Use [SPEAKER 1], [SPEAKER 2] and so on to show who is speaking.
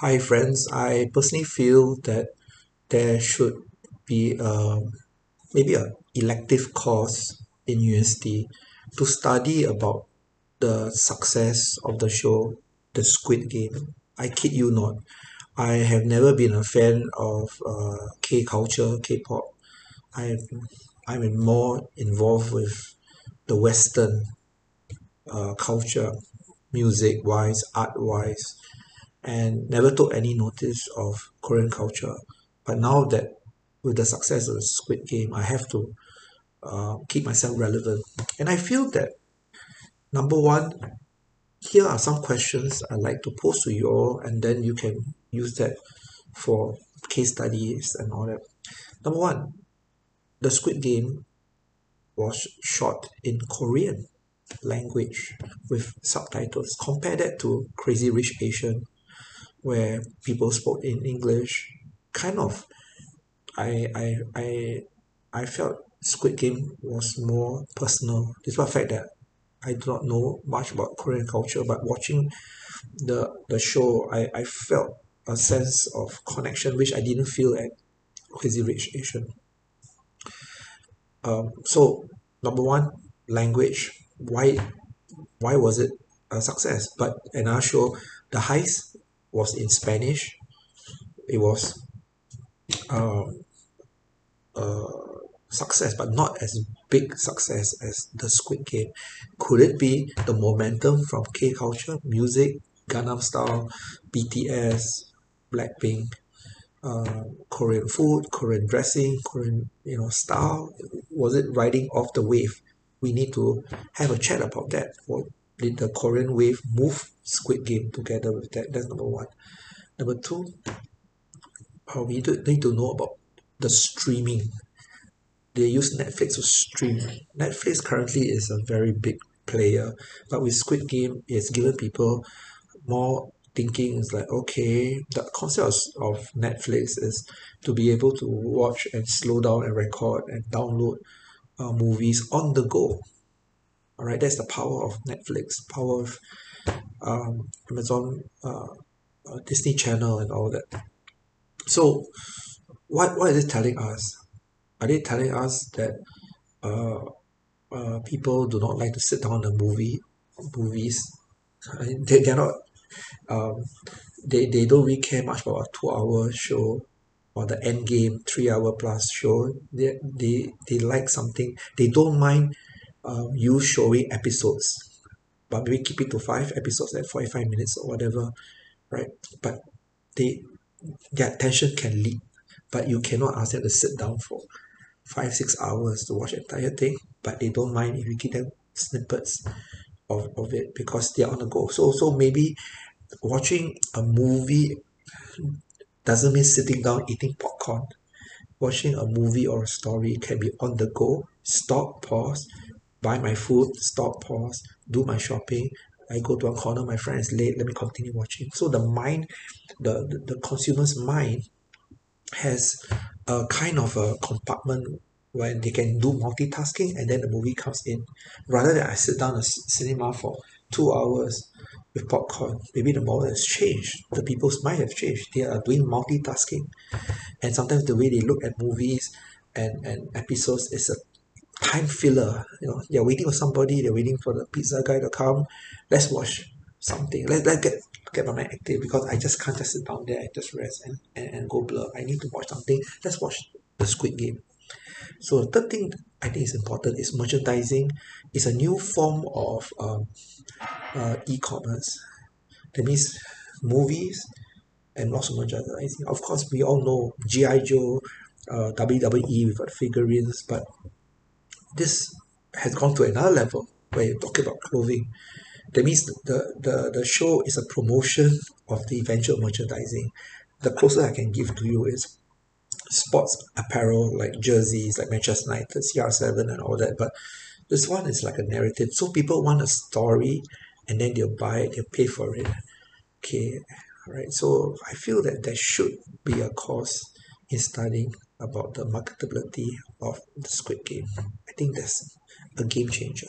[SPEAKER 1] Hi friends, I personally feel that there should be a maybe a elective course in university to study about the success of the show the squid game. I kid you not. I have never been a fan of uh K culture K-pop I've I'm more involved with the western uh culture music wise art wise and never took any notice of korean culture. But now that with the success of the squid game I have to uh keep myself relevant. And I feel that number one here are some questions I'd like to pose to you all and then you can use that for case studies and all that. Number one the squid game was shot in korean language with subtitles. Compare that to crazy rich asian where people spoke in english kind of I I I I felt squid game was more personal despite the fact that I do not know much about korean culture but watching the the show I I felt a sense of connection which I didn't feel at crazy rich asian. Um so number one language. Why why was it a success? But another show the heist was in spanish. It was um uh success but not as big success as the squid game. Could it be the momentum from K culture music gangnam style B_T_S blackpink uh korean food korean dressing korean you know style? Was it riding off the wave? We need to have a chat about that did the korean wave move squid game together with that? That's number one. Number two uh we do need to know about the streaming. They use netflix to stream. Netflix currently is a very big player but with squid game it's given people more thinking. Is like okay the concept of of netflix is to be able to watch and slow down and record and download uh movies on the go alright that's the power of netflix power of um amazon uh uh disney channel and all that. So what what is it telling us? Are they telling us that uh uh people do not like to sit down the movie movies? They they're not um they they don't really care much about a two hour show or the end game three hour plus show. They they they like something. They don't mind um you showing episodes. But maybe keep it to five episodes at forty five minutes or whatever right? But they their attention can lead but you cannot ask them to sit down for five six hours to watch entire thing but they don't mind if you give them snippets of of it because they're on the go. So so maybe watching a movie doesn't mean sitting down eating popcorn. Watching a movie or a story can be on the go. Stop pause buy my food stop pause do my shopping. I go to a corner my friend is late let me continue watching. So the mind the the the consumer's mind has a kind of a compartment when they can do multitasking and then the movie comes in. Rather than I sit down in cinema for two hours with popcorn maybe the model has changed. The people's mind have changed. They are doing multitasking. And sometimes the way they look at movies and and episodes is a time filler you know they're waiting for somebody they're waiting for the pizza guy to come let's watch something. Let let's get get my mind active because I just can't just sit down there and just rest and and and go blur. I need to watch something. Let's watch the squid game. So the third thing I think is important is merchandising. It's a new form of um uh e-commerce. That means movies and lots of merchandising. Of course we all know G_I joe uh W_W_E we've got figurines but this has gone to another level where you talk about clothing. That means the the the show is a promotion of the eventual merchandising. The closest I can give to you is sports apparel like jerseys like manchester united C_R seven and all that but this one is like a narrative. So people want a story and then they'll buy it they'll pay for it. Okay alright so I feel that there should be a course in studying about the marketability of the squid game. I think that's a game changer